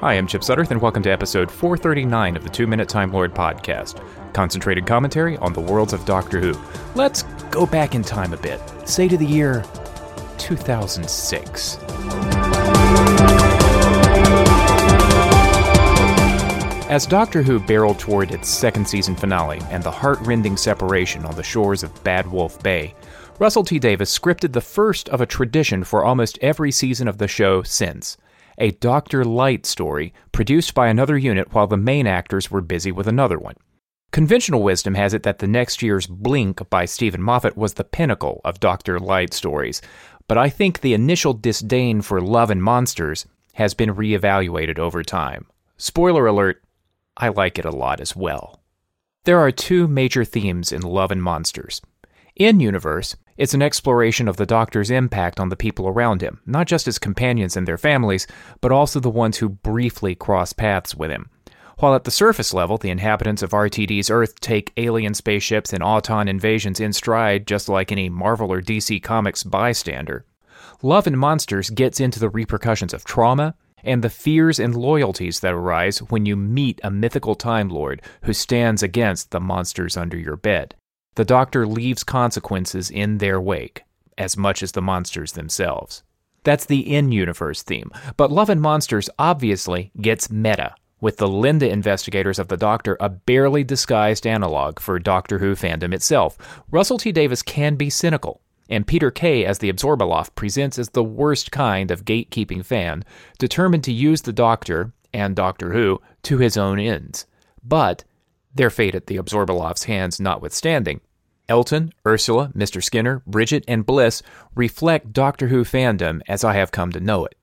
Hi, I'm Chip Sudderth, and welcome to episode 439 of the Two Minute Time Lord podcast. Concentrated commentary on the worlds of Doctor Who. Let's go back in time a bit. Say to the year 2006. As Doctor Who barreled toward its second season finale and the heart-rending separation on the shores of Bad Wolf Bay, Russell T Davies scripted the first of a tradition for almost every season of the show since a Doctor-lite story produced by another unit while the main actors were busy with another one. Conventional wisdom has it that the next year's Blink by Steven Moffat was the pinnacle of Doctor-lite stories, but I think the initial disdain for Love and Monsters has been reevaluated over time. Spoiler alert, I like it a lot as well. There are two major themes in Love and Monsters. In universe, it's an exploration of the Doctor's impact on the people around him, not just his companions and their families, but also the ones who briefly cross paths with him. While at the surface level, the inhabitants of RTD's Earth take alien spaceships and Auton invasions in stride just like any Marvel or DC Comics bystander, Love and Monsters gets into the repercussions of trauma and the fears and loyalties that arise when you meet a mythical Time Lord who stands against the monsters under your bed. The Doctor leaves consequences in their wake, as much as the monsters themselves. That's the in universe theme, but Love and Monsters obviously gets meta, with the Linda investigators of the Doctor a barely disguised analog for Doctor Who fandom itself. Russell T Davies can be cynical, and Peter Kay as the Abzorbaloff presents as the worst kind of gatekeeping fan, determined to use the Doctor and Doctor Who to his own ends. But their fate at the Abzorbaloff's hands notwithstanding, Elton, Ursula, Mr. Skinner, Bridget, and Bliss reflect Doctor Who fandom as I have come to know it.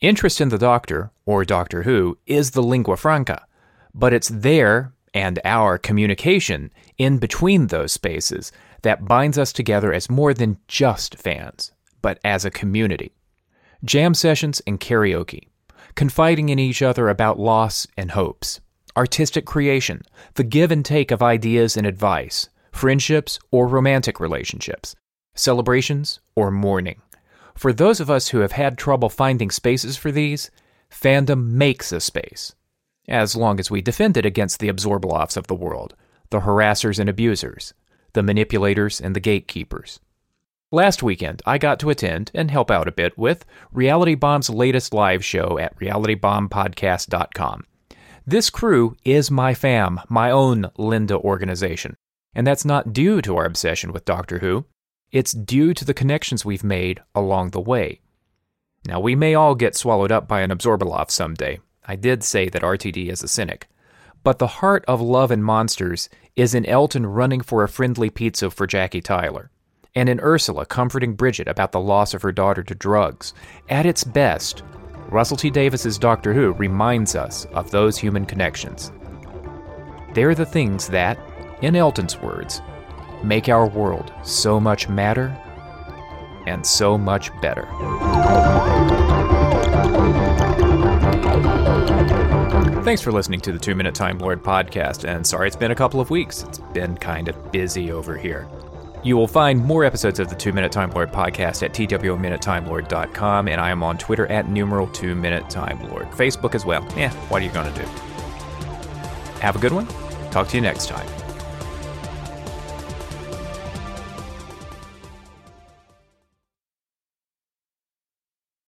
Interest in the Doctor, or Doctor Who, is the lingua franca, but it's their and our communication in between those spaces that binds us together as more than just fans, but as a community. Jam sessions and karaoke, confiding in each other about loss and hopes, artistic creation, the give and take of ideas and advice, friendships or romantic relationships, celebrations or mourning. For those of us who have had trouble finding spaces for these, fandom makes a space, as long as we defend it against the abzorbaloffs of the world, the harassers and abusers, the manipulators and the gatekeepers. Last weekend, I got to attend and help out a bit with Reality Bomb's latest live show at realitybombpodcast.com. This crew is my fam, my own Linda organization. And that's not due to our obsession with Doctor Who, it's due to the connections we've made along the way. Now, we may all get swallowed up by an Abzorbaloff someday. I did say that RTD is a cynic. But the heart of Love and Monsters is in Elton running for a friendly pizza for Jackie Tyler, and in Ursula comforting Bridget about the loss of her daughter to drugs. At its best, Russell T Davies's Doctor Who reminds us of those human connections. They're the things that, in Elton's words, make our world so much madder and so much better. Thanks for listening to the Two Minute Time Lord podcast, and sorry it's been a couple of weeks. It's been kind of busy over here. You will find more episodes of the Two Minute Time Lord podcast at twminutetimelord.com, and I am on Twitter at numeral Two Minute Time Lord. Facebook as well. Yeah, what are you going to do? Have a good one. Talk to you next time.